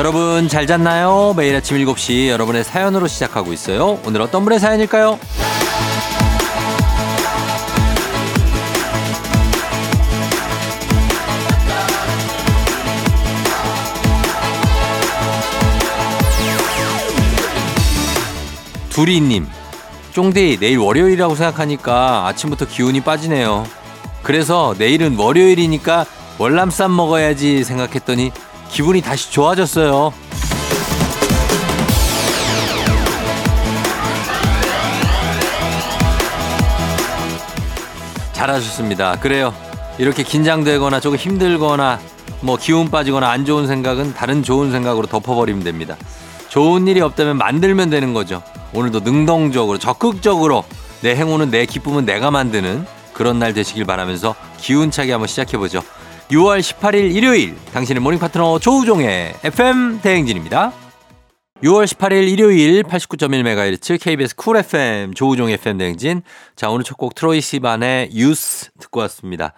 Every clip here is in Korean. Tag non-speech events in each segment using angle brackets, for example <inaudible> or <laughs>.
여러분 잘 잤나요? 매일 아침 7시 여러분의 사연으로 시작하고 있어요. 오늘 어떤 분의 사연일까요? 두리님, 쫑디 내일 월요일이라고 생각하니까 아침부터 기운이 빠지네요. 그래서 내일은 월요일이니까 월남쌈 먹어야지 생각했더니 기분이 다시 좋아졌어요. 잘하셨습니다. 그래요. 이렇게 긴장되거나 조금 힘들거나 뭐 기운 빠지거나 안 좋은 생각은 다른 좋은 생각으로 덮어버리면 됩니다. 좋은 일이 없다면 만들면 되는 거죠. 오늘도 능동적으로 적극적으로 내 행운은 내 기쁨은 내가 만드는 그런 날 되시길 바라면서 기운차게 한번 시작해보죠. 6월 18일 일요일 당신의 모닝 파트너 조우종의 FM 대행진입니다. 6월 18일 일요일 89.1MHz KBS 쿨 FM 조우종 FM 대행진. 자, 오늘 첫 곡 트로이 시반의 유스 듣고 왔습니다.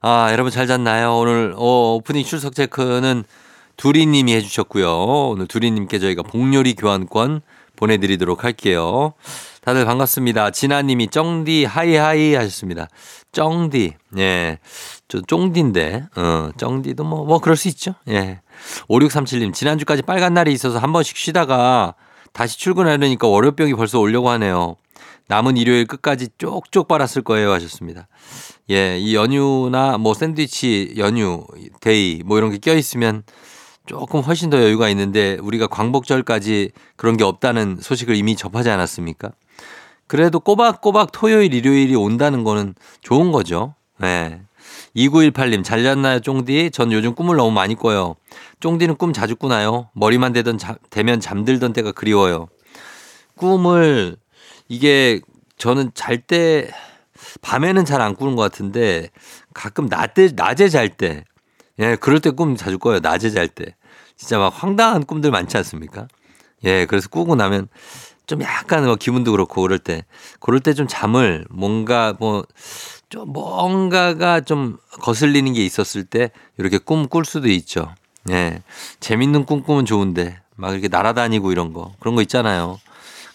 아, 여러분 잘 잤나요? 오늘 어, 오프닝 출석 체크는 두리님이 해주셨고요. 오늘 두리님께 저희가 복요리 교환권 보내드리도록 할게요. 다들 반갑습니다. 진아님이 쩡디 hi hi 하셨습니다. 쩡디, 예. 저 쫑디인데, 어, 쩡디도 뭐, 뭐 그럴 수 있죠. 예. 5637님, 지난주까지 빨간 날이 있어서 한 번씩 쉬다가 다시 출근하려니까 월요병이 벌써 오려고 하네요. 남은 일요일 끝까지 쪽쪽 빨았을 거예요 하셨습니다. 예, 이 연휴나 뭐 샌드위치 연휴, 데이 뭐 이런 게 껴있으면 조금 훨씬 더 여유가 있는데 우리가 광복절까지 그런 게 없다는 소식을 이미 접하지 않았습니까? 그래도 꼬박꼬박 토요일, 일요일이 온다는 거는 좋은 거죠. 네. 2918님, 잘 잤나요, 쫑디? 전 요즘 꿈을 너무 많이 꿔요. 쫑디는 꿈 자주 꾸나요? 머리만 대던, 자, 대면 잠들던 때가 그리워요. 꿈을, 이게 저는 잘 때, 밤에는 잘 안 꾸는 것 같은데, 가끔 낮에, 낮에 잘 때, 예, 그럴 때 꿈 자주 꿔요. 낮에 잘 때. 진짜 막 황당한 꿈들 많지 않습니까? 예, 그래서 꾸고 나면 좀 약간 뭐 기분도 그렇고 그럴 때, 그럴 때 좀 잠을 뭔가 뭐, 좀 뭔가가 좀 거슬리는 게 있었을 때 이렇게 꿈 꿀 수도 있죠. 예. 재밌는 꿈 꾸면 좋은데 막 이렇게 날아다니고 이런 거 그런 거 있잖아요.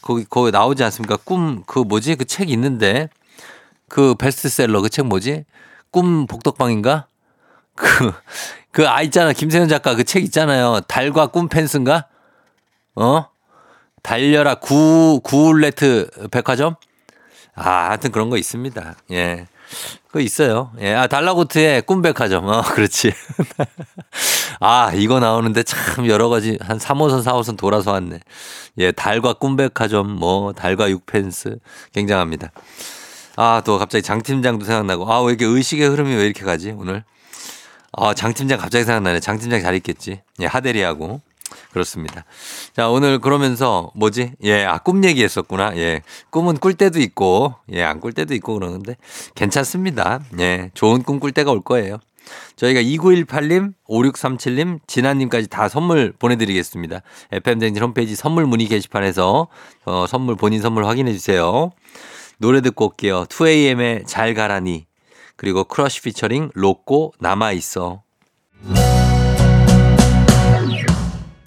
거기, 거기 나오지 않습니까? 꿈, 그 뭐지? 그 책 있는데 그 베스트셀러 그 책 뭐지? 꿈 복덕방인가? 그, 그, 아, 있잖아. 김세현 작가 그 책 있잖아요. 달과 꿈 펜스인가? 어? 달려라 구, 구울레트 백화점? 아, 하여튼 그런 거 있습니다. 예. 그거 있어요. 예. 아, 달라고트의 꿈백화점. 어, 그렇지. <laughs> 아, 이거 나오는데 참 여러 가지 한 3호선, 4호선 돌아서 왔네. 예, 달과 꿈백화점, 뭐, 달과 육펜스. 굉장합니다. 아, 또 갑자기 장 팀장도 생각나고. 아, 왜 이렇게 의식의 흐름이 왜 이렇게 가지, 오늘? 아, 장 팀장 갑자기 생각나네. 장 팀장 잘 있겠지. 예, 하대리하고. 그렇습니다. 자, 오늘 그러면서 뭐지? 예, 아, 꿈 얘기했었구나. 예. 꿈은 꿀 때도 있고, 예, 안 꿀 때도 있고 그러는데 괜찮습니다. 예, 좋은 꿈 꿀 때가 올 거예요. 저희가 2918님, 5637님, 진아님까지 다 선물 보내드리겠습니다. FM댕진 홈페이지 선물 문의 게시판에서 어, 선물, 본인 선물 확인해 주세요. 노래 듣고 올게요. 2AM의 잘 가라니. 그리고 크러쉬 피처링 로꼬 남아있어.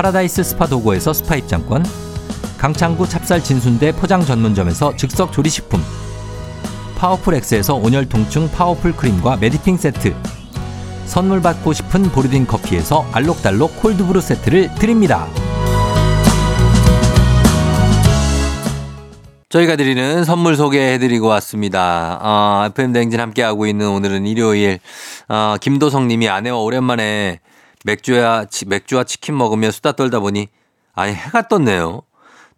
파라다이스 스파 도고에서 스파 입장권 강창구 찹쌀 진순대 포장 전문점에서 즉석 조리식품 파워풀 엑스에서 온열 통증 파워풀 크림과 메디핑 세트 선물 받고 싶은 보르딘 커피에서 알록달록 콜드브루 세트를 드립니다. 저희가 드리는 선물 소개해드리고 왔습니다. 어, FM 댕진 함께하고 있는 오늘은 일요일. 어, 김도성 님이 아내와 오랜만에 맥주와, 맥주와 치킨 먹으며 수다 떨다 보니, 아니, 해가 떴네요.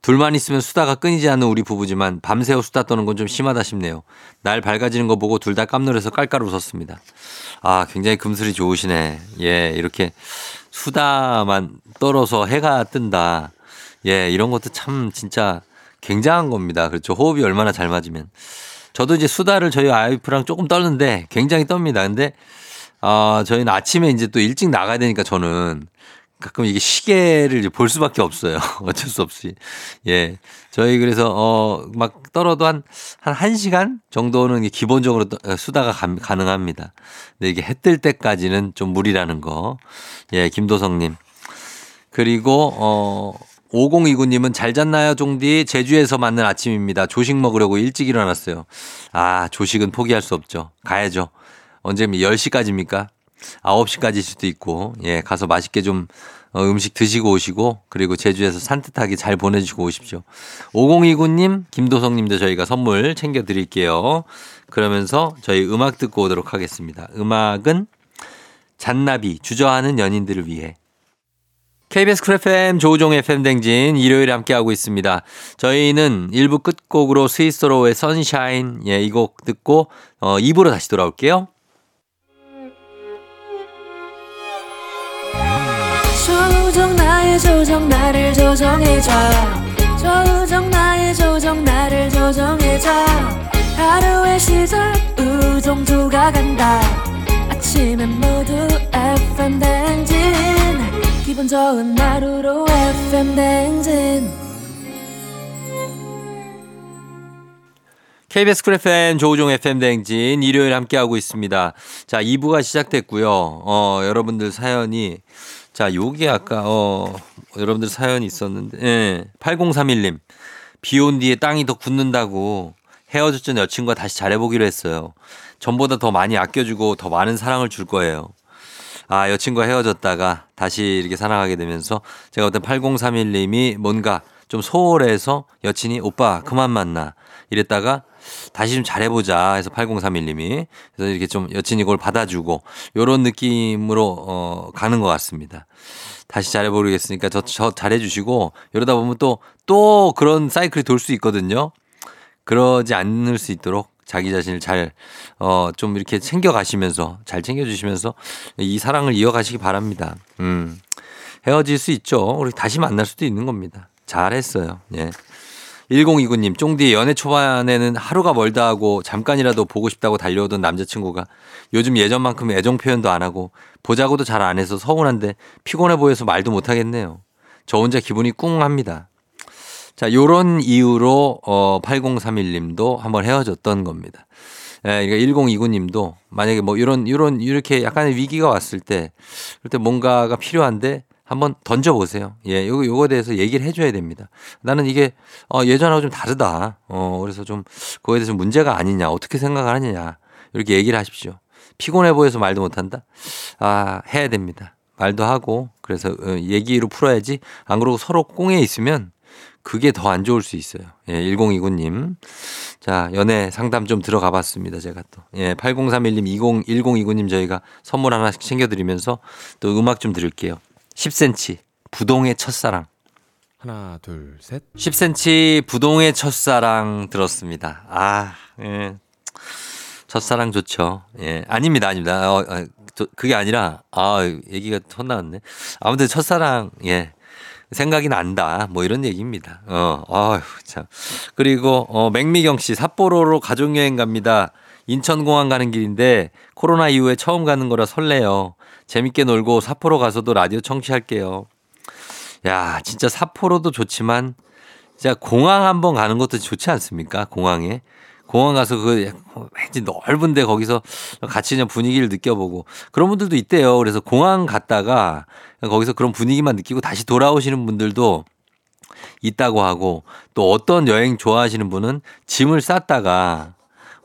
둘만 있으면 수다가 끊이지 않는 우리 부부지만 밤새워 수다 떠는 건 좀 심하다 싶네요. 날 밝아지는 거 보고 둘 다 깜놀해서 깔깔 웃었습니다. 아, 굉장히 금슬이 좋으시네. 예, 이렇게 수다만 떨어서 해가 뜬다. 예, 이런 것도 참 진짜 굉장한 겁니다. 그렇죠. 호흡이 얼마나 잘 맞으면. 저도 이제 수다를 저희 아이프랑 조금 떨는데 굉장히 떱니다. 근데, 어, 저희는 아침에 이제 또 일찍 나가야 되니까 저는 가끔 이게 시계를 볼 수밖에 없어요. <laughs> 어쩔 수 없이. 예. 저희 그래서, 어, 막 떨어도 한, 한 1시간 정도는 기본적으로 수다가 가, 가 능합니다. 근데 이게 해 뜰 때까지는 좀 무리라는 거. 예, 김도성님. 그리고, 어, 5029님은 잘 잤나요, 종디? 제주에서 맞는 아침입니다. 조식 먹으려고 일찍 일어났어요. 아, 조식은 포기할 수 없죠. 가야죠. 언제입니까? 10시까지입니까? 9시까지일 수도 있고, 예, 가서 맛있게 좀 어, 음식 드시고 오시고, 그리고 제주에서 산뜻하게 잘 보내주고 오십시오. 5029님, 김도성님도 저희가 선물 챙겨드릴게요. 그러면서 저희 음악 듣고 오도록 하겠습니다. 음악은 잔나비, 주저하는 연인들을 위해. KBS 쿨 FM 조우종 FM 대행진 일요일에 함께하고 있습니다. 저희는 1부 끝곡으로 스윗소로우의 Sunshine 예, 이 곡 듣고 어, 2부로 다시 돌아올게요. 나의 조정 나를 조정해줘. 조우종 나의 조정 나를 조정해줘. 하루의 시절 우정조가 간다. 아침엔 모두 FM 댕진. 기분 좋은 하루로 FM 댕진. KBS 쿨 FM 조우종 FM 댕진 일요일 함께하고 있습니다. 자, 2부가 시작됐고요. 어, 여러분들 사연이 자, 요게 아까 어, 여러분들 사연이 있었는데 예. 8031님. 비 온 뒤에 땅이 더 굳는다고 헤어졌던 여친과 다시 잘해보기로 했어요. 전보다 더 많이 아껴주고 더 많은 사랑을 줄 거예요. 아, 여친과 헤어졌다가 다시 이렇게 살아가게 되면서 제가 어떤 8031님이 뭔가 좀 소홀해서 여친이 오빠 그만 만나 이랬다가 다시 좀 잘해보자 해서 8031님이 그래서 이렇게 좀 여친이 그걸 받아주고 요런 느낌으로 어, 가는 것 같습니다. 다시 잘해보겠으니까 저, 저 잘해주시고 이러다 보면 또, 또 그런 사이클이 돌 수 있거든요. 그러지 않을 수 있도록 자기 자신을 잘, 어, 좀 이렇게 챙겨가시면서 잘 챙겨주시면서 이 사랑을 이어가시기 바랍니다. 음. 헤어질 수 있죠. 우리 다시 만날 수도 있는 겁니다. 잘했어요. 예. 1029님, 쫑디 연애 초반에는 하루가 멀다 하고 잠깐이라도 보고 싶다고 달려오던 남자친구가 요즘 예전만큼 애정 표현도 안 하고 보자고도 잘 안 해서 서운한데 피곤해 보여서 말도 못 하겠네요. 저 혼자 기분이 꿍합니다. 자, 요런 이유로 어 8031님도 한번 헤어졌던 겁니다. 예, 그러니까 1029님도 만약에 뭐 이런 이런 이렇게 약간의 위기가 왔을 때 그때 뭔가가 필요한데 한번 던져보세요. 예, 요거, 요거에 대해서 얘기를 해줘야 됩니다. 나는 이게, 어, 예전하고 좀 다르다. 어, 그래서 좀, 그거에 대해서 문제가 아니냐. 어떻게 생각을 하느냐. 이렇게 얘기를 하십시오. 피곤해 보여서 말도 못한다? 아, 해야 됩니다. 말도 하고, 그래서 어, 얘기로 풀어야지. 안 그러고 서로 꽁에 있으면 그게 더 안 좋을 수 있어요. 예, 1029님. 자, 연애 상담 좀 들어가 봤습니다. 제가 또. 예, 8031님, 20, 1029님 저희가 선물 하나씩 챙겨드리면서 또 음악 좀 들을게요. 10cm, 부동의 첫사랑. 하나, 둘, 셋. 10cm, 부동의 첫사랑 들었습니다. 아, 예. 첫사랑 좋죠. 예. 아닙니다, 아닙니다. 어, 어, 그게 아니라, 아, 얘기가 헛나왔네. 아무튼 첫사랑, 예. 생각이 난다. 뭐 이런 얘기입니다. 어, 아휴, 참. 그리고, 어, 맹미경 씨, 삿포로로 가족여행 갑니다. 인천공항 가는 길인데 코로나 이후에 처음 가는 거라 설레요. 재밌게 놀고 삿포로 가서도 라디오 청취할게요. 야, 진짜 삿포로도 좋지만 진짜 공항 한번 가는 것도 좋지 않습니까? 공항에. 공항 가서 그 왠지 넓은데 거기서 같이 그냥 분위기를 느껴보고 그런 분들도 있대요. 그래서 공항 갔다가 거기서 그런 분위기만 느끼고 다시 돌아오시는 분들도 있다고 하고 또 어떤 여행 좋아하시는 분은 짐을 쌌다가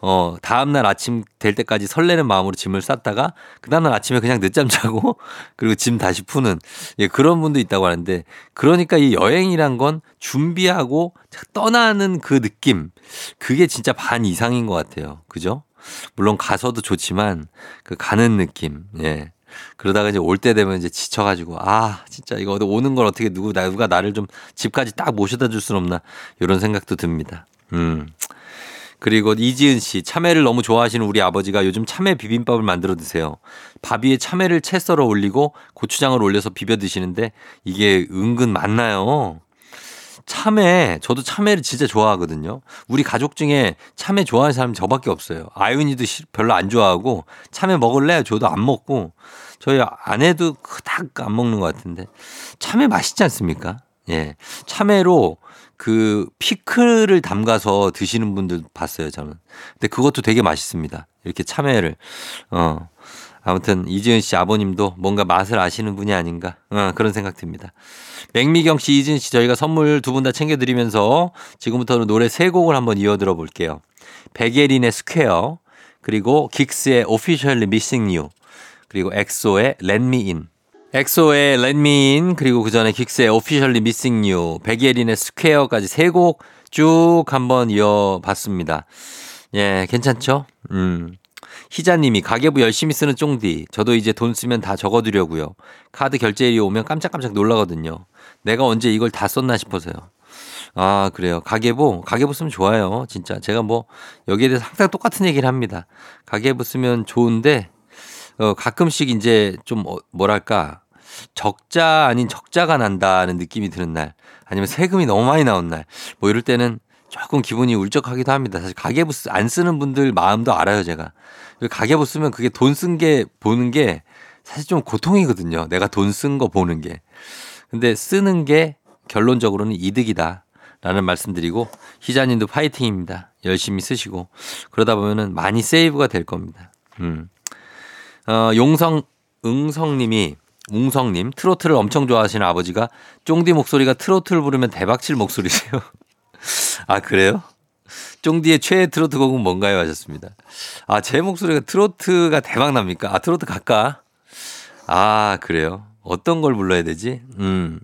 어, 다음날 아침 될 때까지 설레는 마음으로 짐을 쌌다가 그 다음날 아침에 그냥 늦잠 자고 <laughs> 그리고 짐 다시 푸는 예, 그런 분도 있다고 하는데 그러니까 이 여행이란 건 준비하고 떠나는 그 느낌 그게 진짜 반 이상인 것 같아요. 그죠? 물론 가서도 좋지만 그 가는 느낌. 예. 그러다가 이제 올 때 되면 이제 지쳐가지고 아 진짜 이거 오는 걸 어떻게 누구 누가 나를 좀 집까지 딱 모셔다 줄 수는 없나 이런 생각도 듭니다. 음. 그리고 이지은 씨, 참외를 너무 좋아하시는 우리 아버지가 요즘 참외 비빔밥을 만들어 드세요. 밥 위에 참외를 채 썰어 올리고 고추장을 올려서 비벼 드시는데 이게 은근 맞나요? 참외, 저도 참외를 진짜 좋아하거든요. 우리 가족 중에 참외 좋아하는 사람이 저밖에 없어요. 아윤이도 별로 안 좋아하고 참외 먹을래? 저도 안 먹고 저희 아내도 그닥 안 먹는 것 같은데 참외 맛있지 않습니까? 예. 참외로 그 피클을 담가서 드시는 분들 봤어요, 저는. 근데 그것도 되게 맛있습니다. 이렇게 참외를. 어. 아무튼 이지은 씨 아버님도 뭔가 맛을 아시는 분이 아닌가 어, 그런 생각 듭니다. 맥미경 씨, 이지은 씨 저희가 선물 두 분 다 챙겨드리면서 지금부터는 노래 세 곡을 한번 이어 들어볼게요. 백예린의 Square 그리고 긱스의 Officially Missing You 그리고 엑소의 Me In 엑소의 Let Me In 그리고 그 전에 긱스의 Officially Missing You 백예린의 Square까지 세 곡 쭉 한번 이어봤습니다. 예, 괜찮죠? 음. 희자님이 가계부 열심히 쓰는 쫑디. 저도 이제 돈 쓰면 다 적어두려고요. 카드 결제일이 오면 깜짝깜짝 놀라거든요. 내가 언제 이걸 다 썼나 싶어서요. 아, 그래요. 가계부, 가계부 쓰면 좋아요. 진짜. 제가 뭐, 여기에 대해서 항상 똑같은 얘기를 합니다. 가계부 쓰면 좋은데, 어, 가끔씩 이제 좀, 어, 뭐랄까, 적자 아닌 적자가 난다는 느낌이 드는 날, 아니면 세금이 너무 많이 나온 날, 뭐 이럴 때는 조금 기분이 울적하기도 합니다. 사실 가계부 안 쓰는 분들 마음도 알아요, 제가. 가계부 쓰면 그게 돈 쓴 게 보는 게 사실 좀 고통이거든요. 내가 돈 쓴 거 보는 게. 근데 쓰는 게 결론적으로는 이득이다. 라는 말씀드리고 희자님도 파이팅입니다. 열심히 쓰시고 그러다 보면은 많이 세이브가 될 겁니다. 음. 어, 용성 응성님이 웅성님 트로트를 엄청 좋아하시는 아버지가 쫑디 목소리가 트로트를 부르면 대박칠 목소리세요. <laughs> 아 그래요? 쫑디의 최애 트로트 곡은 뭔가요? 하셨습니다. 아, 제 목소리가 트로트가 대박 납니까? 아, 트로트 갈까? 아, 그래요? 어떤 걸 불러야 되지? 음.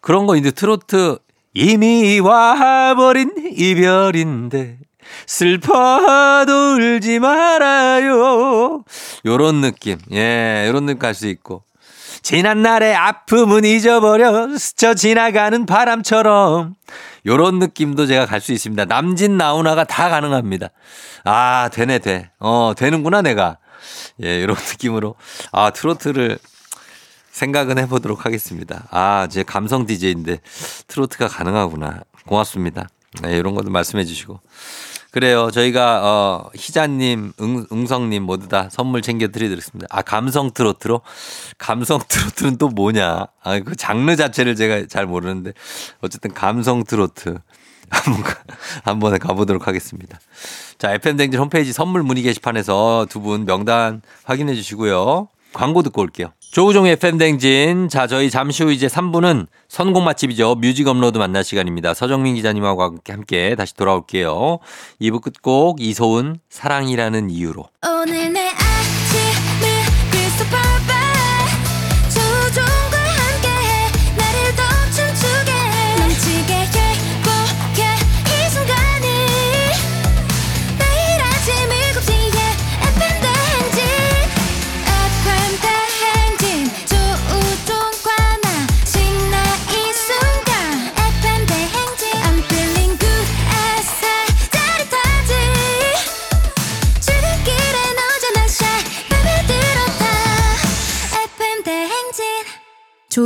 그런 거 이제 트로트 이미 와버린 이별인데 슬퍼도 울지 말아요. 요런 느낌. 예, 요런 느낌 갈 수 있고. 지난 날의 아픔은 잊어버려 스쳐 지나가는 바람처럼 요런 느낌도 제가 갈 수 있습니다. 남진 나훈아가 다 가능합니다. 아, 되네, 돼. 어, 되는구나, 내가. 예, 요런 <laughs> 느낌으로. 아, 트로트를 생각은 해보도록 하겠습니다. 아, 제 감성 DJ인데 트로트가 가능하구나. 고맙습니다. 네, 이런 것도 말씀해 주시고. 그래요. 저희가 어 희자님, 응, 응성님 모두 다 선물 챙겨 드리겠습니다. 아 감성 트로트로 감성 트로트는 또 뭐냐? 아그 장르 자체를 제가 잘 모르는데 어쨌든 감성 트로트 <laughs> 한번 한번 가보도록 하겠습니다. 자 FM 댕진 홈페이지 선물 문의 게시판에서 두 분 명단 확인해 주시고요. 광고 듣고 올게요. 조우종의 FM댕진. 자, 저희 잠시 후 이제 3부는 선곡 맛집이죠. 뮤직 업로드 만날 시간입니다. 서정민 기자님하고 함께 다시 돌아올게요. 2부 끝곡 이소은 사랑이라는 이유로. 오늘 내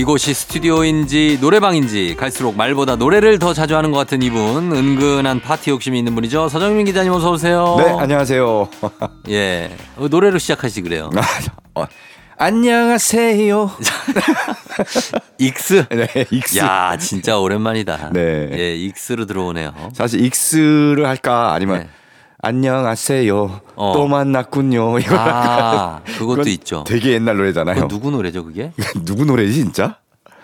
이곳이 스튜디오인지 노래방인지 갈수록 말보다 노래를 더 자주 하는 것 같은 이분 은근한 파티 욕심이 있는 분이죠 서정민 기자님 어서 오세요. 네, 안녕하세요. <laughs> 예 어, 노래로 시작하시 그래요. 어, 안녕하세요. <laughs> 익스. 네, 익스. 야 진짜 오랜만이다. 네. 예 익스로 들어오네요. 사실 익스를 할까 아니면 네. 안녕하세요. 어. 또 만났군요. 이거 아 그것도 있죠. 되게 옛날 노래잖아요. 누구 노래죠 그게? <laughs> 누구 노래지 진짜?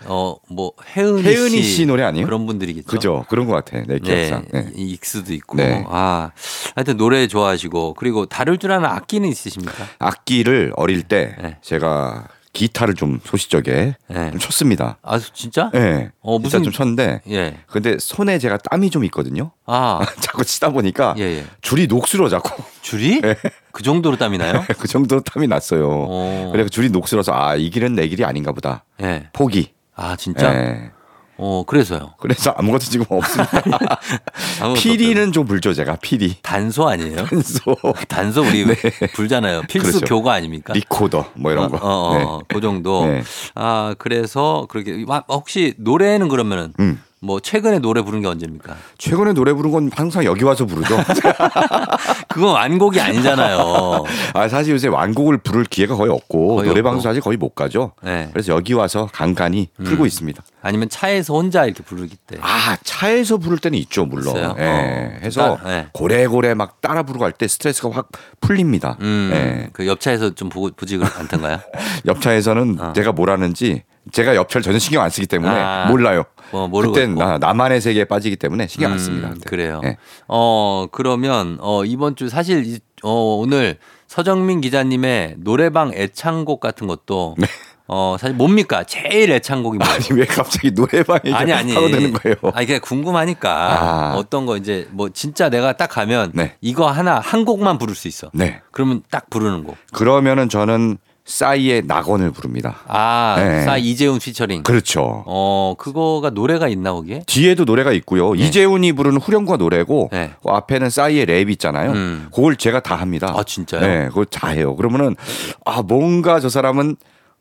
어 뭐 혜은이, 혜은이 씨 노래 아니에요? 그런 분들이겠죠. 그죠? 그런 것 같아. 내 네, 기억상. 네. 이 익스도 있고. 네. 아, 하여튼 노래 좋아하시고 그리고 다룰 줄 아는 악기는 있으십니까? 악기를 어릴 때 네. 제가 기타를 좀 소시적에 네. 좀 쳤습니다. 아, 진짜? 네. 어, 기타 무슨- 좀 쳤는데 예. 근데 손에 제가 땀이 좀 있거든요. 아, <laughs> 자꾸 치다 보니까 예, 예. 줄이 녹슬어 자꾸. 줄이? 네. 그 정도로 땀이 나요? <laughs> 그 정도로 땀이 났어요. 어. 그래서 줄이 녹슬어서 아 이 길은 내 길이 아닌가 보다. 예. 포기. 아, 진짜? 예. 어, 그래서요. 그래서 아무것도 지금 없습니다. <laughs> 피리는 좀 불죠 제가 피리. 단소 아니에요? 한소 <laughs> 단소 우리 불잖아요. 필수 그렇죠. 교과 아닙니까? 리코더 뭐 이런 거. 어, 어, 네. 어, 그 정도. 네. 아, 그래서 그렇게 와, 혹시 노래는 그러면은 음. 뭐 최근에 노래 부른 게 언제입니까? 최근에 노래 부른 건 항상 여기 와서 부르죠. <laughs> 그건 완곡이 아니잖아요. 아 사실 요새 완곡을 부를 기회가 거의 없고 거의 노래방도 없고. 사실 거의 못 가죠. 네. 그래서 여기 와서 간간히 풀고 있습니다. 아니면 차에서 혼자 이렇게 부르기 때. 아 차에서 부를 때는 있죠 물론. 예. 어. 해서 따- 네. 고래고래 막 따라 부르고 할 때 스트레스가 확 풀립니다. 음, 예. 그 옆차에서 좀 보고 보지 않던가요? 옆차에서는 어. 제가 뭘 하는지 제가 옆차를 전혀 신경 안 쓰기 때문에 아. 몰라요. 어, 모르고 그땐. 나, 나만의 세계에 빠지기 때문에 신경 안 음, 씁니다. 그때. 그래요. 예. 어 그러면 어 이번 주 사실 이- 어 오늘 서정민 기자님의 노래방 애창곡 같은 것도 어 사실 뭡니까 제일 애창곡이 뭐예요? 네. 아니 왜 갑자기 노래방 얘기 아니 아니 되는 거예요? 아니 그냥 궁금하니까 아. 어떤 거 이제 뭐 진짜 내가 딱 가면 네. 이거 하나 한 곡만 부를 수 있어. 네. 그러면 딱 부르는 곡. 그러면은 저는 싸이의 낙원을 부릅니다. 아, 네. 싸 이재훈 피처링. 그렇죠. 어 그거가 노래가 있나 거기에? 뒤에도 노래가 있고요. 이재훈이 부르는 후렴과 노래고 네. 그 앞에는 싸이의 랩 있잖아요. 음. 그걸 제가 다 합니다. 아, 진짜요? 네, 그걸 다 해요. 그러면은 아 뭔가 저 사람은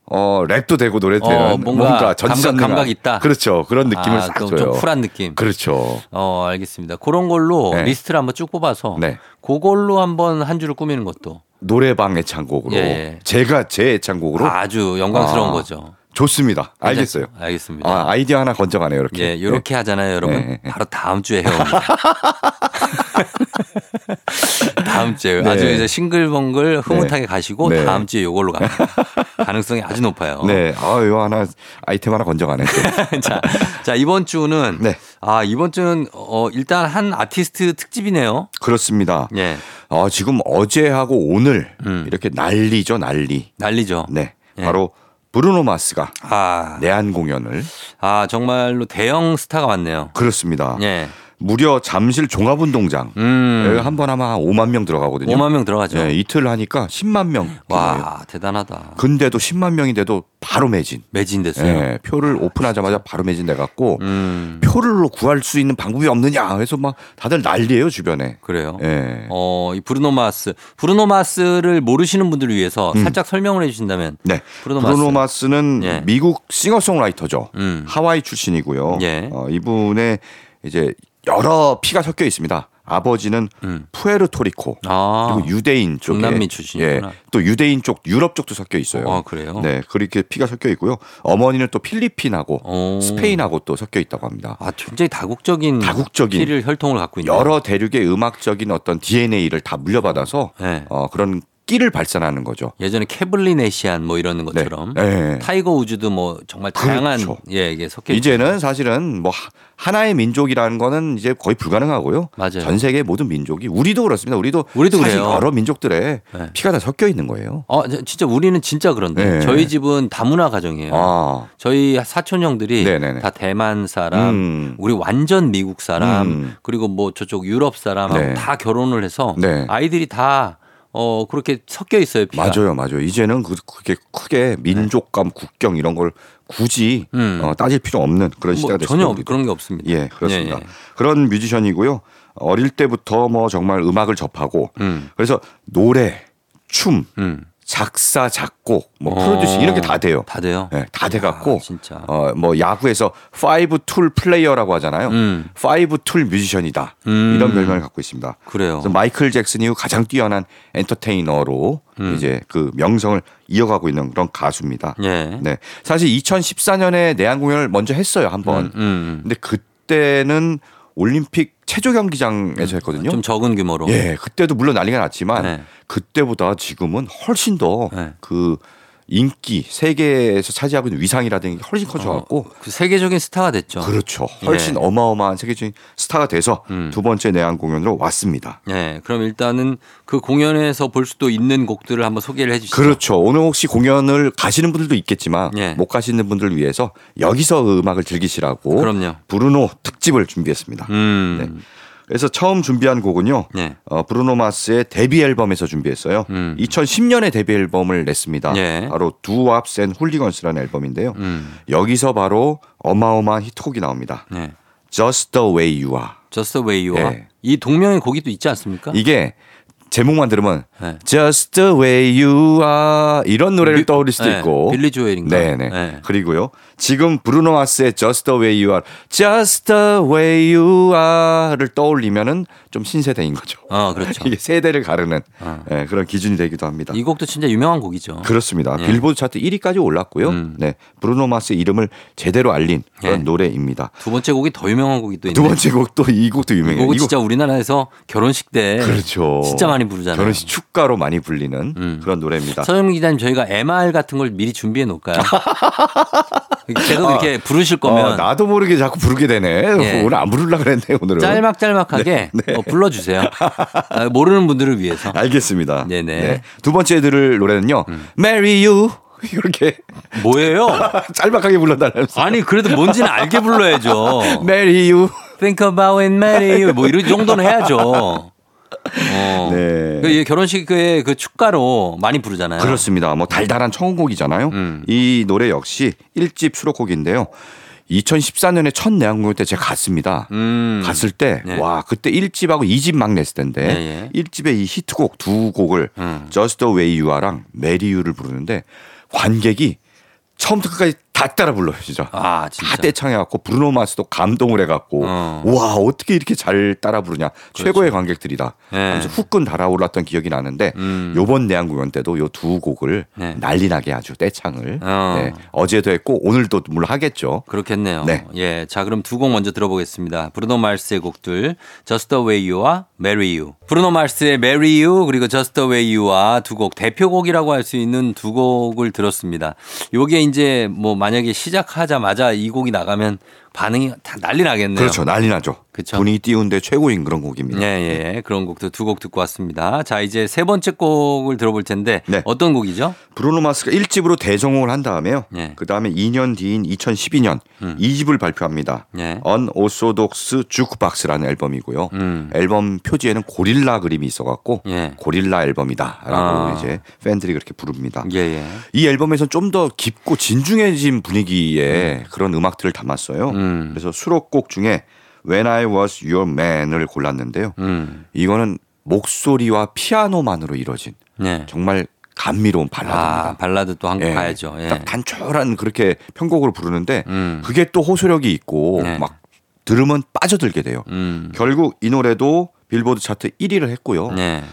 어 랩도 되고 노래도 어, 되는 뭔가 전지전능한- 감각- 감각 있다. 그렇죠. 그런 느낌을 아, 싹 좀, 줘요. 좀 쿨한 느낌. 그렇죠. 어, 알겠습니다. 그런 걸로 네. 리스트를 한번 쭉 뽑아서 네. 그걸로 한번 한 주를 꾸미는 것도 노래방 애창곡으로 예, 예. 제가 제 애창곡으로 아주 영광스러운 아, 거죠. 좋습니다. 알겠어요. 알겠습니다. 아, 아이디어 하나 건져가네요. 이렇게. 예, 요렇게 하잖아요, 여러분. 네. 바로 다음 주에 해옵니다. <laughs> 다음 주에 네. 아주 이제 싱글벙글 흐뭇하게 가시고 네. 다음 주에 요걸로 갑니다. <laughs> 가능성이 아주 높아요. 네. 아, 이거 하나 아이템 하나 건져가네. 또. <laughs> 자, 자, 이번 주는 네. 아, 이번 주는 어, 일단 한 아티스트 특집이네요. 그렇습니다. 예. 어, 지금 어제하고 오늘 음. 이렇게 난리죠, 난리. 난리죠. 네. 예. 바로 브루노 마스가 아, 내한 공연을 아, 정말로 대형 스타가 왔네요. 그렇습니다. 예. 무려 잠실 종합운동장 음. 여기 한번 하면 한 5만 명 들어가거든요. 5만 명 들어가죠. 예, 이틀 하니까 10만 명. 와, 대단하다. 근데도 10만 명인데도 바로 매진. 매진됐어요. 예, 표를 오픈하자마자 바로 매진돼 갖고 음. 표를 구할 수 있는 방법이 없느냐 해서 막 다들 난리예요 주변에. 그래요. 예. 어, 이 브루노 마스. 브루노 마스를 모르시는 분들을 위해서 음. 살짝 설명을 해 주신다면. 네. 브루노 브루노, 마스. 마스는 예. 미국 싱어송라이터죠. 음. 하와이 출신이고요. 예. 어, 이분의 이제 여러 피가 섞여 있습니다. 아버지는 음. 푸에르토리코 아. 그리고 유대인 쪽에 중남미 출신이구나. 예, 또 유대인 쪽 유럽 쪽도 섞여 있어요. 아, 그래요? 네, 그렇게 피가 섞여 있고요. 어머니는 또 필리핀하고 오. 스페인하고 또 섞여 있다고 합니다. 아, 굉장히 다국적인 다국적인 피를 혈통을 갖고 있는 여러 대륙의 음악적인 어떤 DNA를 다 물려받아서 네. 어, 그런 끼를 발산하는 거죠. 예전에 Cablinasian 뭐 이런 네. 것처럼 네. 타이거 우즈도 뭐 정말 다양한 그렇죠. 예, 이게 섞여 있 이제는 사실은 뭐 하- 하나의 민족이라는 거는 이제 거의 불가능하고요. 맞아요. 전 세계 모든 민족이 우리도 그렇습니다. 우리도 우리도 사실 그래요. 여러 민족들의 네. 피가 다 섞여 있는 거예요. 어, 저- 진짜 우리는 진짜 그런데 네. 저희 집은 다문화 가정이에요. 아, 저희 사촌 형들이 네네네. 다 대만 사람, 음. 우리 완전 미국 사람, 음. 그리고 뭐 저쪽 유럽 사람하고 네. 다 결혼을 해서 네. 아이들이 다 어 그렇게 섞여 있어요. 피가. 맞아요, 맞아요. 이제는 그, 그게 크게 민족감, 국경 이런 걸 굳이 음. 어, 따질 필요 없는 그런 뭐 시대가 됐습니다. 전혀 우리도. 그런 게 없습니다. 예, 그렇습니다. 예, 예. 그런 뮤지션이고요. 어릴 때부터 뭐 정말 음악을 접하고 음. 그래서 노래, 춤, 음. 작사, 작곡, 뭐 어. 프로듀싱 이런 게다 돼요. 다 돼요. 예, 다 돼 갖고 아, 진짜. 어뭐 야구에서 five tool player라고 하잖아요. 음. five tool 뮤지션이다 음. 이런 별명을 갖고 있습니다. 그래요. 마이클 잭슨 이후 가장 뛰어난 엔터테이너로 음. 이제 그 명성을 이어가고 있는 그런 가수입니다. 예. 네, 사실 2014년에 내한 공연을 먼저 했어요 한 번. 음, 음. 근데 그때는 올림픽 체조 경기장에서 했거든요. 좀 적은 규모로. 예, 그때도 물론 난리가 났지만 네. 그때보다 지금은 훨씬 더 네. 그 인기 세계에서 차지하고 있는 위상이라든지 훨씬 커져갖고 어, 그 세계적인 스타가 됐죠. 그렇죠. 훨씬 예. 어마어마한 세계적인 스타가 돼서 음. 두 번째 내한 공연으로 왔습니다. 예. 그럼 일단은 그 공연에서 볼 수도 있는 곡들을 한번 소개를 해 주시죠. 그렇죠. 오늘 혹시 공연을 가시는 분들도 있겠지만 예. 못 가시는 분들을 위해서 여기서 음악을 즐기시라고 그럼요. 브루노 특집을 준비했습니다. 음. 네. 그래서 처음 준비한 곡은요. 예. 어, 브루노 마스의 데뷔 앨범에서 준비했어요. 음. 2010년에 데뷔 앨범을 냈습니다. 예. 바로 Doo-Wops and Hooligans라는 앨범인데요. 음. 여기서 바로 어마어마한 히트곡이 나옵니다. 예. Just the way you are. Just the way you are. 예. 이 동명의 곡이 또 있지 않습니까? 이게 제목만 들으면 네. Just the way you are 이런 노래를 빌- 떠올릴 수도 네, 있고 빌리 조엘인가? 네네. 네. 그리고요. 지금 브루노 마스의 Just the way you are, Just the way you are를 떠올리면은 좀 신세대인 거죠. 어, 그렇죠. 이게 세대를 가르는 어. 예, 그런 기준이 되기도 합니다. 이 곡도 진짜 유명한 곡이죠. 그렇습니다. 예. 빌보드 차트 1위까지 올랐고요. 음. 네, 브루노 마스의 이름을 제대로 알린 그런 예. 노래입니다. 두 번째 곡이 더 유명한 곡이 또 있는데. 두 번째 곡도 이 곡도 이 유명해요. 곡은 이 곡- 진짜 우리나라에서 결혼식 때 그렇죠. 진짜 많이 부르잖아요. 결혼식 축가로 많이 불리는 음. 그런 노래입니다. 서영 기자님 저희가 MR 같은 걸 미리 준비해 놓을까요? <laughs> 계속 이렇게 부르실 어, 거면 나도 모르게 자꾸 부르게 되네. 예. <laughs> 오늘 안 부르려 그랬는데 오늘은. 짤막짤막하게 <laughs> 어, 불러주세요. 아, 모르는 분들을 위해서. 알겠습니다. 네네. 음. 네. 두 번째 들을 노래는요. Marry You 이렇게 뭐예요? 짤막하게 불러달라면서. 아니 그래도 뭔지는 알게 불러야죠. Marry You. Think about it, marry you. 뭐 이런 정도는 해야죠. 어. 네. 그 결혼식의 그 축가로 많이 부르잖아요. 그렇습니다. 뭐 달달한 청혼곡이잖아요. 음. 이 노래 역시 1집 수록곡인데요. 2014년에 첫 내한공연 때 제가 갔습니다. 음. 갔을 때, 네. 와, 그때 1집하고 2집 막 냈을 텐데, 예, 예. 1집의 이 히트곡 두 곡을 음. Just the way you are랑 Marry you를 부르는데, 관객이 처음부터 끝까지 다 따라 불러요, 진짜. 아 진짜. 다 떼창해갖고 브루노 마스도 감동을 해갖고 어. 와 어떻게 이렇게 잘 따라 부르냐 최고의 관객들이다 네. 하면서 후끈 달아올랐던 기억이 나는데 음. 요번 내한 공연 때도 요 두 곡을 네. 난리나게 아주 떼창을 어. 네. 어제도 했고 오늘도 물론 하겠죠 그렇겠네요. 네. 예. 자, 그럼 두 곡 먼저 들어보겠습니다. 브루노 마르스의 곡들 Just the Way You와 Marry You. 브루노 마르스의 Marry You 그리고 Just the Way You와 두 곡 대표곡이라고 할 수 있는 두 곡을 들었습니다. 요게 이제 뭐 만약에 시작하자마자 이 곡이 나가면 반응이 다 난리 나겠네요. 그렇죠 난리 나죠 그쵸. 분위기 띄운데 최고인 그런 곡입니다 예, 예. 그런 곡도 두 곡 듣고 왔습니다. 자, 이제 세 번째 곡을 들어볼 텐데 네. 어떤 곡이죠? 브루노 마스가 1집으로 대성공을 한 다음에요 네. 그 다음에 2년 뒤인 2012년 음. 2집을 발표합니다 네. 언오소독스 주크박스라는 앨범이고요 음. 앨범 표지에는 고릴라 그림이 있어갖고 예. 고릴라 앨범이다라고 아. 이제 팬들이 그렇게 부릅니다. 예, 예. 이 앨범에서 좀 더 깊고 진중해진 분위기의 그런 음악들을 담았어요. 음. 그래서 수록곡 중에 When I Was Your Man을 골랐는데요. 음. 이거는 목소리와 피아노만으로 이뤄진 네. 정말 감미로운 발라드입니다. 아, 발라드 또한 곡 예. 가야죠. 예. 딱 단촐한 그렇게 편곡으로 부르는데 음. 그게 또 호소력이 있고 네. 막 들으면 빠져들게 돼요. 음. 결국 이 노래도 빌보드 차트 1위를 했고요. 네.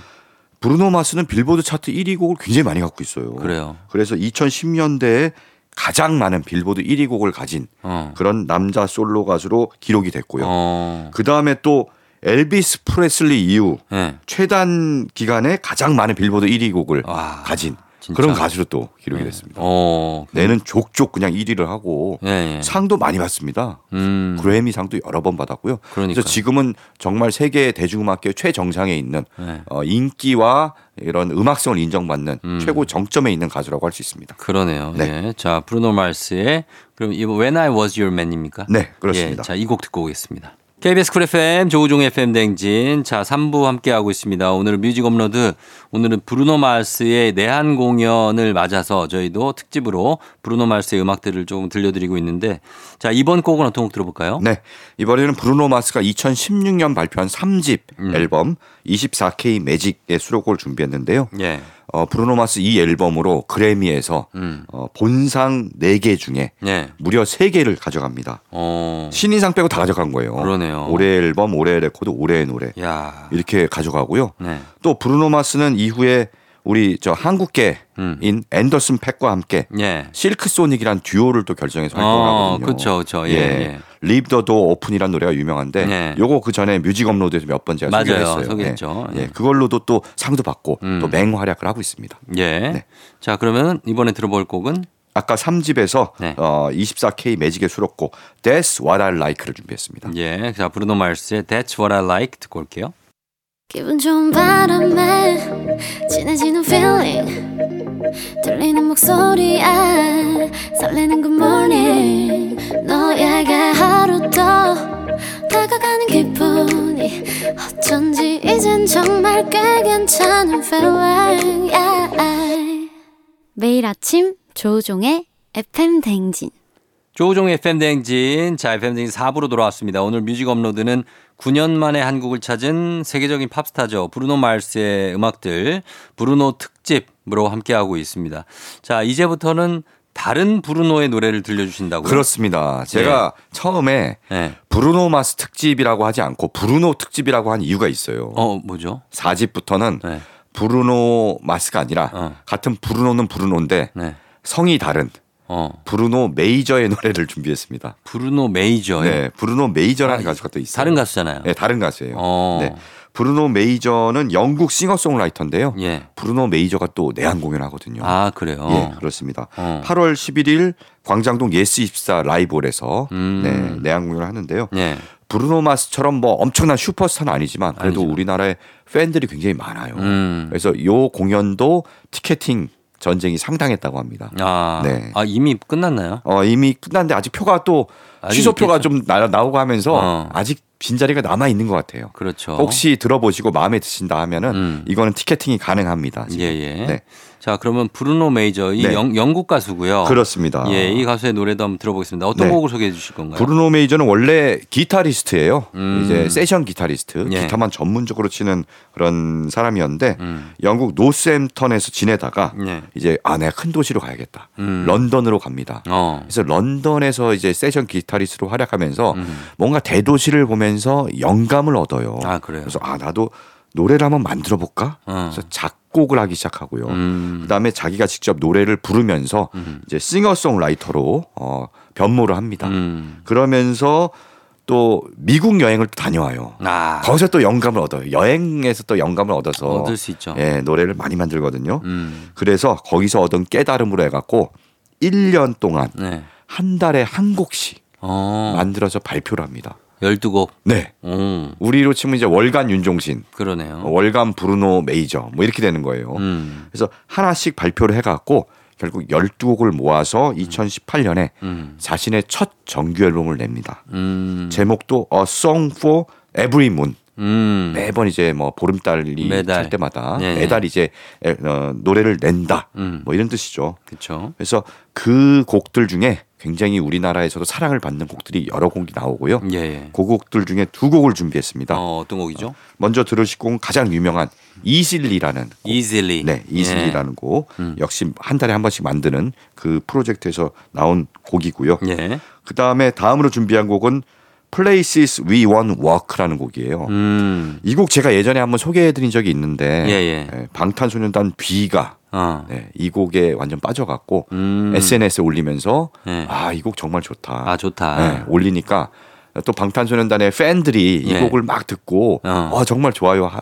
브루노 마스는 빌보드 차트 1위 곡을 굉장히 많이 갖고 있어요. 그래요. 그래서 2010년대에 가장 많은 빌보드 1위 곡을 가진 어. 그런 남자 솔로 가수로 기록이 됐고요. 어. 그 다음에 또 엘비스 프레슬리 이후 네. 최단 기간에 가장 많은 빌보드 1위 곡을 와, 가진 진짜. 그런 가수로 또 기록이 됐습니다. 어. 내는 족족 그냥 1위를 하고 예, 예. 상도 많이 받습니다. 음. 그래미 상도 여러 번 받았고요. 그러니까요. 그래서 지금은 정말 세계 대중음악계 최정상에 있는 네. 어, 인기와 이런 음악성을 인정받는 음. 최고 정점에 있는 가수라고 할 수 있습니다. 그러네요. 네. 예. 자, 브루노 마르스의 그럼 이거 When I Was Your Man입니까? 네, 그렇습니다. 예. 자, 이 곡 듣고 오겠습니다. KBS 쿨 FM 조우종 FM 대행진 자 3부 함께하고 있습니다. 오늘은 뮤직 업로드 오늘은 브루노 마스의 내한 공연을 맞아서 저희도 특집으로 브루노 마스의 음악들을 조금 들려드리고 있는데 자 이번 곡은 어떤 곡 들어볼까요? 네. 이번에는 브루노 마스가 2016년 발표한 3집 음. 앨범 24K 매직의 수록곡을 준비했는데요. 예. 어, 브루노 마스 이 앨범으로 그래미에서 음. 어, 본상 4개 중에 예. 무려 3개를 가져갑니다. 어. 신인상 빼고 다 가져간 거예요. 그러네요. 올해 앨범, 올해 레코드, 올해의 노래. 야. 이렇게 가져가고요. 네. 또 브루노 마스는 이후에 우리 저 한국계인 음. 앤더슨 팩과 함께 예. 실크 소닉이란 듀오를 또 결성해서 어, 활동하거든요. 그쵸, 그쵸. 예, 예. Leave the Door Open이라는 노래가 유명한데 네. 요거 그 전에 뮤직 업로드에서 몇 번 제가 맞아요. 소개했어요. 소개했죠. 예. 예. 예, 그걸로도 또 상도 받고 음. 또 맹활약을 하고 있습니다. 예. 네. 자 그러면 이번에 들어볼 곡은 아까 3집에서 네. 어, 24K 매직의 수록곡 That's What I Like를 준비했습니다. 예. 자 브루노 마스의 That's What I Like 듣고 올게요. 기분 좋은 바람에 진해지는 feeling 들리는 목소리에 설레는 good morning 너에게 하루 더 다가가는 기분이 어쩐지 이젠 정말 꽤 괜찮은 feeling yeah. 매일 아침 조종의 FM 댕진 조우종의 FM 대행진. 자, FM 대행진 4부로 돌아왔습니다. 오늘 뮤직 업로드는 9년 만에 한국을 찾은 세계적인 팝스타죠. 브루노 마르스의 음악들, 브루노 특집 으로 함께하고 있습니다. 자, 이제부터는 다른 브루노의 노래를 들려주신다고요? 그렇습니다. 제가 처음에 네. 브루노 마스 특집이라고 하지 않고 브루노 특집이라고 한 이유가 있어요. 어, 뭐죠? 4집부터는 네. 브루노 마스가 아니라 어. 같은 브루노는 브루노인데 네. 성이 다른 어. 브루노 메이저의 노래를 준비했습니다. 브루노 메이저요. 네, 브루노 메이저라는 아, 가수가 또 있어요. 다른 가수잖아요. 네, 다른 가수예요. 어. 네. 브루노 메이저는 영국 싱어송라이터인데요. 예. 브루노 메이저가 또 내한 공연하거든요. 아, 그래요? 예, 그렇습니다. 어. 8월 11일 광장동 예스 24 라이브홀에서 음. 네, 내한 공연을 하는데요. 예. 브루노 마스처럼 뭐 엄청난 슈퍼스타는 아니지만 그래도 아니죠. 우리나라에 팬들이 굉장히 많아요. 음. 그래서 요 공연도 티켓팅 전쟁이 상당했다고 합니다. 아, 네. 아, 이미 끝났나요? 어, 이미 끝났는데 아직 표가 또 아직 취소표가 있겠죠. 좀 나, 나오고 하면서 어. 아직 빈자리가 남아 있는 것 같아요. 그렇죠. 혹시 들어보시고 마음에 드신다 하면은 음. 이거는 티켓팅이 가능합니다. 지금. 예, 예. 네. 자, 그러면 브루노 메이저 이 네. 영, 영국 가수고요. 그렇습니다. 예, 이 가수의 노래도 한번 들어보겠습니다. 어떤 네. 곡을 소개해 주실 건가요? 브루노 메이저는 원래 기타리스트예요. 음. 이제 세션 기타리스트, 예. 기타만 전문적으로 치는 그런 사람이었는데 음. 영국 노스햄턴에서 지내다가 예. 이제 아 내가 큰 도시로 가야겠다. 음. 런던으로 갑니다. 어. 그래서 런던에서 이제 세션 기타리스트로 활약하면서 음. 뭔가 대도시를 보면서 영감을 얻어요. 아, 그래요. 그래서 아 나도 노래를 한번 만들어 볼까? 어. 그래서 작곡을 하기 시작하고요. 음. 그다음에 자기가 직접 노래를 부르면서 음. 이제 싱어송라이터로 어, 변모를 합니다. 음. 그러면서 또 미국 여행을 또 다녀와요. 아. 거기서 또 영감을 얻어요. 여행에서 또 영감을 얻어서 얻을 수 있죠. 예, 노래를 많이 만들거든요. 음. 그래서 거기서 얻은 깨달음으로 해갖고 1년 동안 네. 한 달에 한 곡씩 어. 만들어서 발표를 합니다. 12곡. 네. 음. 우리로 치면 이제 월간 윤종신, 그러네요. 월간 브루노 메이저 뭐 이렇게 되는 거예요. 음. 그래서 하나씩 발표를 해갖고 결국 12곡을 모아서 2018년에 음. 자신의 첫 정규 앨범을 냅니다. 음. 제목도 A Song for Every Moon. 음. 매번 이제 뭐 보름달이 매달. 찰 때마다 예. 매달 이제 에, 어, 노래를 낸다. 음. 뭐 이런 뜻이죠. 그렇죠. 그래서 그 곡들 중에 굉장히 우리나라에서도 사랑을 받는 곡들이 여러 곡이 나오고요. 예, 예. 그 곡들 중에 두 곡을 준비했습니다. 어, 어떤 곡이죠? 먼저 들으실 곡은 가장 유명한 이실리라는 곡. Easily. 네, 이실리라는 곡. 음. 역시 한 달에 한 번씩 만드는 그 프로젝트에서 나온 곡이고요. 예. 예. 그 다음에 다음으로 준비한 곡은 Places We Want Walk라는 곡이에요. 음. 이곡 제가 예전에 한번 소개해드린 적이 있는데 예, 예. 예, 방탄소년단 B가 어. 네, 이 곡에 완전 빠져갖고 음. SNS에 올리면서 네. 아이 곡 정말 좋다. 아, 좋다. 네, 올리니까 또 방탄소년단의 팬들이 이 예. 곡을 막 듣고 어. 아 정말 좋아요 하-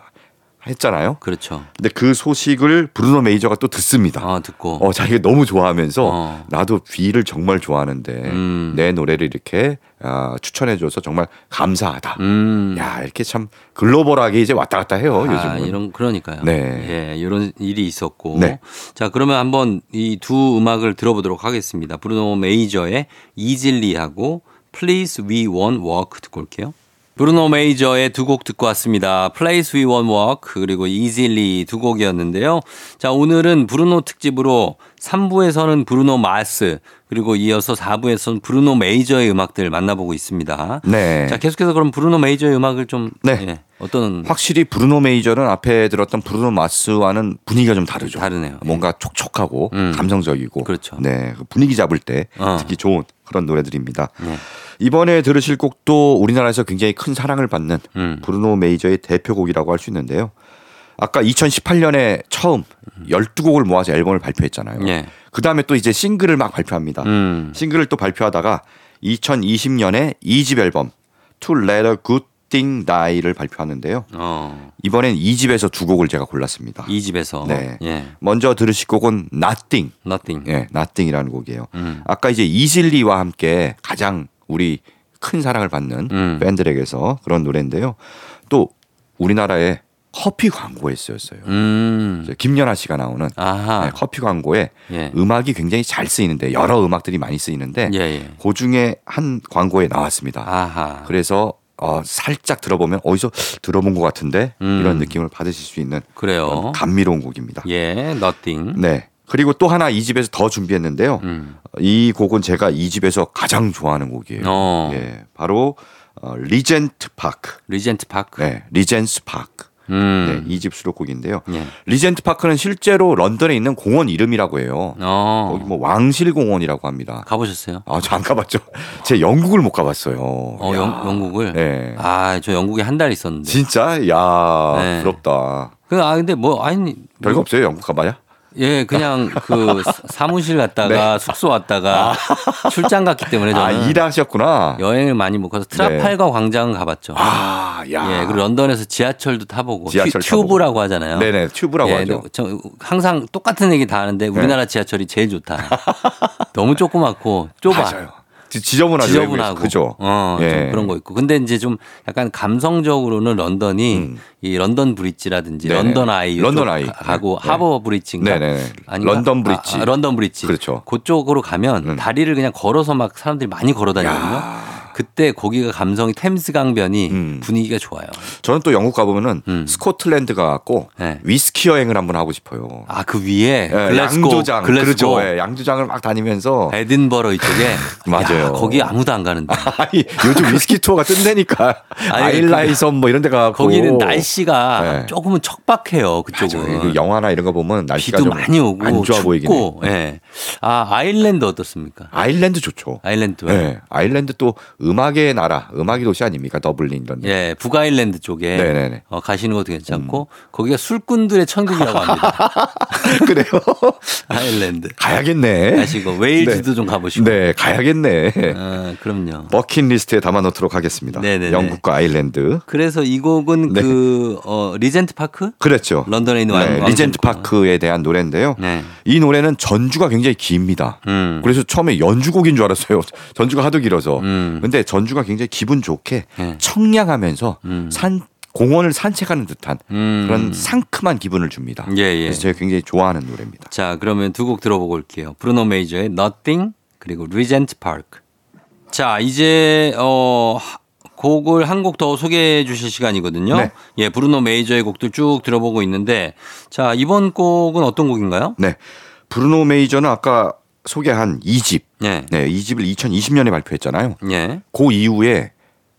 했잖아요. 그렇죠. 근데 그 소식을 브루노 메이저가 또 듣습니다. 어, 듣고. 어, 자기가 너무 좋아하면서 어. 나도 비를 정말 좋아하는데 음. 내 노래를 이렇게 아, 추천해줘서 정말 감사하다. 음. 야 이렇게 참 글로벌하게 이제 왔다 갔다 해요 아, 요즘은. 이런 그러니까요. 네. 예, 이런 일이 있었고. 네. 자, 그러면 한번 이 두 음악을 들어보도록 하겠습니다. 브루노 메이저의 이질리하고 Please We Won't Walk 듣고 올게요. 브루노 메이저의 두 곡 듣고 왔습니다. Place We Want Walk 그리고 Easily 두 곡이었는데요. 자 오늘은 브루노 특집으로 3부에서는 브루노 마스 그리고 이어서 4부에서는 브루노 메이저의 음악들 만나보고 있습니다. 네. 자 계속해서 그럼 브루노 메이저의 음악을 좀 네. 예, 어떤 확실히 브루노 메이저는 앞에 들었던 브루노 마스와는 분위기가 좀 다르죠. 다르네요. 뭔가 촉촉하고 음. 감성적이고 그렇죠. 네, 그 분위기 잡을 때 어. 듣기 좋은 그런 노래들입니다. 네. 이번에 들으실 곡도 우리나라에서 굉장히 큰 사랑을 받는 음. 브루노 메이저의 대표곡이라고 할 수 있는데요. 아까 2018년에 처음 12곡을 모아서 앨범을 발표했잖아요. 예. 그 다음에 또 이제 싱글을 막 발표합니다. 음. 싱글을 또 발표하다가 2020년에 2집 앨범 To Let a Good Thing Die를 발표하는데요. 어. 이번엔 2집에서 두 곡을 제가 골랐습니다. 이 집에서 네. 예. 먼저 들으실 곡은 Nothing. Nothing. 예, Nothing이라는 곡이에요. 음. 아까 이제 이실리와 함께 가장 우리 큰 사랑을 받는 음. 팬들에게서 그런 노래인데요. 또 우리나라에 커피 광고에 쓰였어요. 음. 김연아 씨가 나오는. 네, 커피 광고에 예. 음악이 굉장히 잘 쓰이는데 여러 음악들이 많이 쓰이는데 예, 예. 그 중에 한 광고에 나왔습니다. 아하. 그래서 어, 살짝 들어보면 어디서 들어본 것 같은데 음. 이런 느낌을 받으실 수 있는 그래요. 감미로운 곡입니다. 예, Nothing. 네. 그리고 또 하나 이 집에서 더 준비했는데요. 음. 이 곡은 제가 이 집에서 가장 좋아하는 곡이에요. 어. 예, 바로 어, 리젠트 파크. 리젠트 파크. 네, 리젠스 파크. 네, 음. 2집 수록곡인데요. 예. 리젠트 파크는 실제로 런던에 있는 공원 이름이라고 해요. 어. 거기 뭐 왕실 공원이라고 합니다. 가보셨어요? 아, 저 안 가봤죠. <laughs> 제 영국을 못 가봤어요. 어, 야. 영, 영국을? 네. 아, 저 영국에 한 달 있었는데. 진짜? 야, 네. 부럽다. 그, 아, 근데 뭐, 아니. 별거 없어요, 영국 가봐야? 예, 그냥 그 사- <laughs> 사무실 갔다가 숙소 왔다가 출장 갔기 때문에 네. 아, 저는 일하셨구나. 여행을 많이 못 가서 트라팔가 광장은 가봤죠. 아, 야. 예, 그리고 런던에서 지하철도 타보고 지하철 튜, 튜브라고 하잖아요. 네네, 튜브라고 예, 하죠. 네. 저 항상 똑같은 얘기 다 하는데 우리나라 지하철이 제일 좋다. 너무 조그맣고 좁아. 맞아요. 지- 지저분하죠. 지저분하고 그죠? 어, 좀 예. 그런 거 있고. 근데 이제 좀 약간 감성적으로는 런던이 음. 이 런던 브릿지라든지 네네. 런던 아이 런던 아이. 가- 가고 네. 하버 브릿지인가? 아닌가? 런던 브릿지. 아, 아, 런던 브릿지. 그렇죠. 그쪽으로 가면 음. 다리를 그냥 걸어서 막 사람들이 많이 걸어 다니거든요. 야. 그때 거기가 감성이 템스 강변이 음. 분위기가 좋아요. 저는 또 영국 가보면은 음. 스코틀랜드 가 갖고 네. 위스키 여행을 한번 하고 싶어요. 아 그 위에 예, 글래스고, 양조장. 글래스고, 그렇죠. 예, 양조장을 막 다니면서. 에든버러 이쪽에 <laughs> 맞아요. 야, 거기 아무도 안 가는데 <laughs> 아니, 요즘 위스키 투어가 뜬다니까. <laughs> 아일라 섬 뭐 이런 데 가고. 거기는 날씨가 네. 조금은 척박해요. 그쪽은 그 영화나 이런 거 보면 날씨가 비도 좀 많이 오고 안 좋아 보이긴 해. 춥고 예. 아 아일랜드 어떻습니까? 아일랜드 좋죠. 아일랜드 예. 아일랜드 또 음악의 나라, 음악의 도시 아닙니까? 더블린 이런. 데. 예, 북아일랜드 쪽에 네네네. 어, 가시는 것도 괜찮고 거기가 술꾼들의 천국이라고 합니다. <laughs> 그래요? <laughs> 아일랜드 가야겠네. 가시고 웨일즈도 좀 가보시고. 네, 가야겠네. 어, 그럼요. 버킷리스트에 담아놓도록 하겠습니다. 네네네. 영국과 아일랜드. 그래서 이 곡은 네. 그 어, 리젠트 파크 그렇죠. 런던에 있는 네, 왕- 리젠트. 파크에 대한 노래인데요. 네. 이 노래는 전주가 굉장히 깁니다. 음. 그래서 처음에 연주곡인 줄 알았어요. 전주가 하도 길어서. 음. 근데 전주가 굉장히 기분 좋게 네. 청량하면서 음. 산 공원을 산책하는 듯한 음. 그런 상큼한 기분을 줍니다. 예, 예. 그래서 제가 굉장히 좋아하는 노래입니다. 자, 그러면 두 곡 들어보고 올게요. 브루노 메이저의 Nothing 그리고 리젠트 파크. 자, 이제 어 하- 곡을 한 곡 더 소개해 주실 시간이거든요. 네. 예, 브루노 메이저의 곡들 쭉 들어보고 있는데 자, 이번 곡은 어떤 곡인가요? 네. 브루노 메이저는 아까 소개한 2집. 예. 네, 2집을 2020년에 발표했잖아요. 예. 그 이후에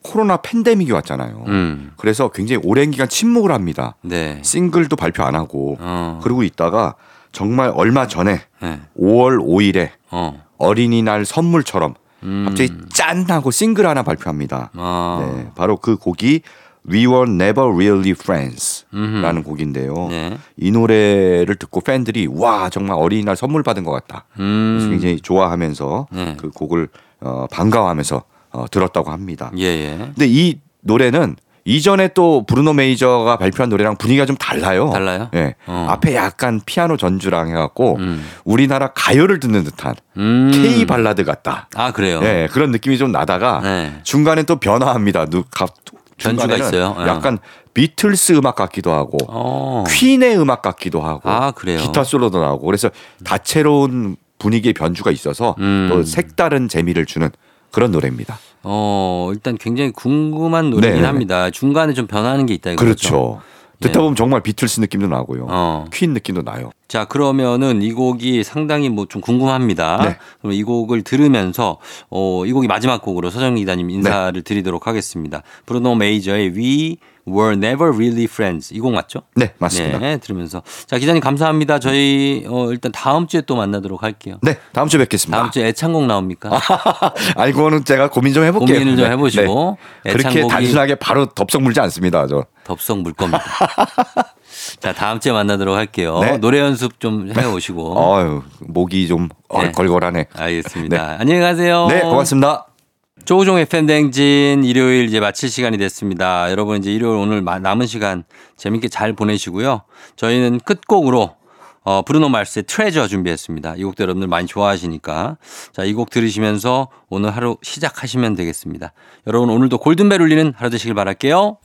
코로나 팬데믹이 왔잖아요. 음. 그래서 굉장히 오랜 기간 침묵을 합니다. 네. 싱글도 발표 안 하고 어. 그러고 있다가 정말 얼마 전에 예. 5월 5일에 어. 어린이날 선물처럼 음. 갑자기 짠 하고 싱글 하나 발표합니다. 아. 네, 바로 그 곡이 We Were Never Really Friends라는. 곡인데요. 네. 이 노래를 듣고 팬들이 와 정말 어린이날 선물 받은 것 같다. 그래서 음. 굉장히 좋아하면서 네. 그 곡을 어, 반가워하면서 어, 들었다고 합니다. 예, 예. 근데 이 노래는 이전에 또 브루노 메이저가 발표한 노래랑 분위기가 좀 달라요. 달라요? 예. 어. 앞에 약간 피아노 전주랑 해갖고 음. 우리나라 가요를 듣는 듯한 음. K 발라드 같다. 아, 그래요. 예, 그런 느낌이 좀 나다가 네. 중간에 또 변화합니다. 누, 가, 변주가 중간에는 있어요? 예. 약간 비틀스 음악 같기도 하고 어. 퀸의 음악 같기도 하고 아? 기타 솔로도 나오고 그래서 다채로운 분위기의 변주가 있어서 음. 또 색다른 재미를 주는 그런 노래입니다. 어, 일단 굉장히 궁금한 노래긴 네네네. 합니다. 중간에 좀 변하는 게 있다 이거죠. 그렇죠. 듣다 네. 보면 정말 비틀스 느낌도 나고요. 어. 퀸 느낌도 나요. 자, 그러면은 이 곡이 상당히 뭐 좀 궁금합니다. 네. 그럼 이 곡을 들으면서 어, 이 곡이 마지막 곡으로 서정 기자님 네. 인사를 드리도록 하겠습니다. 브루노 메이저의 We Were Never Really Friends 이곡 맞죠? 네, 맞습니다. 네. 네, 들으면서 자 기자님 감사합니다. 저희 어, 일단 다음 주에 또 만나도록 할게요. 네, 다음 주에 뵙겠습니다. 다음 주에 애창곡 나옵니까? <laughs> 알고는 제가 고민 좀 해볼게요. 고민을 좀 네. 해보시고 네. 그렇게 애창곡이- 단순하게 바로 덥석 물지 않습니다. 저. 덥석 물 겁니다. <laughs> 자 다음 주에 만나도록 할게요. 네. 노래 연습 좀 해오시고. 어유 목이 좀 네. 얼걸걸하네. 알겠습니다. 안녕히 가세요. 네, 고맙습니다. 조우종의 팬댕진 일요일 이제 마칠 시간이 됐습니다. 여러분 이제 일요일 오늘 마- 남은 시간 재밌게 잘 보내시고요. 저희는 끝곡으로 어, 브루노 마스의 트레저 준비했습니다. 이 곡도 여러분들 많이 좋아하시니까. 자, 이 곡 들으시면서 오늘 하루 시작하시면 되겠습니다. 여러분 오늘도 골든벨 울리는 하루 되시길 바랄게요.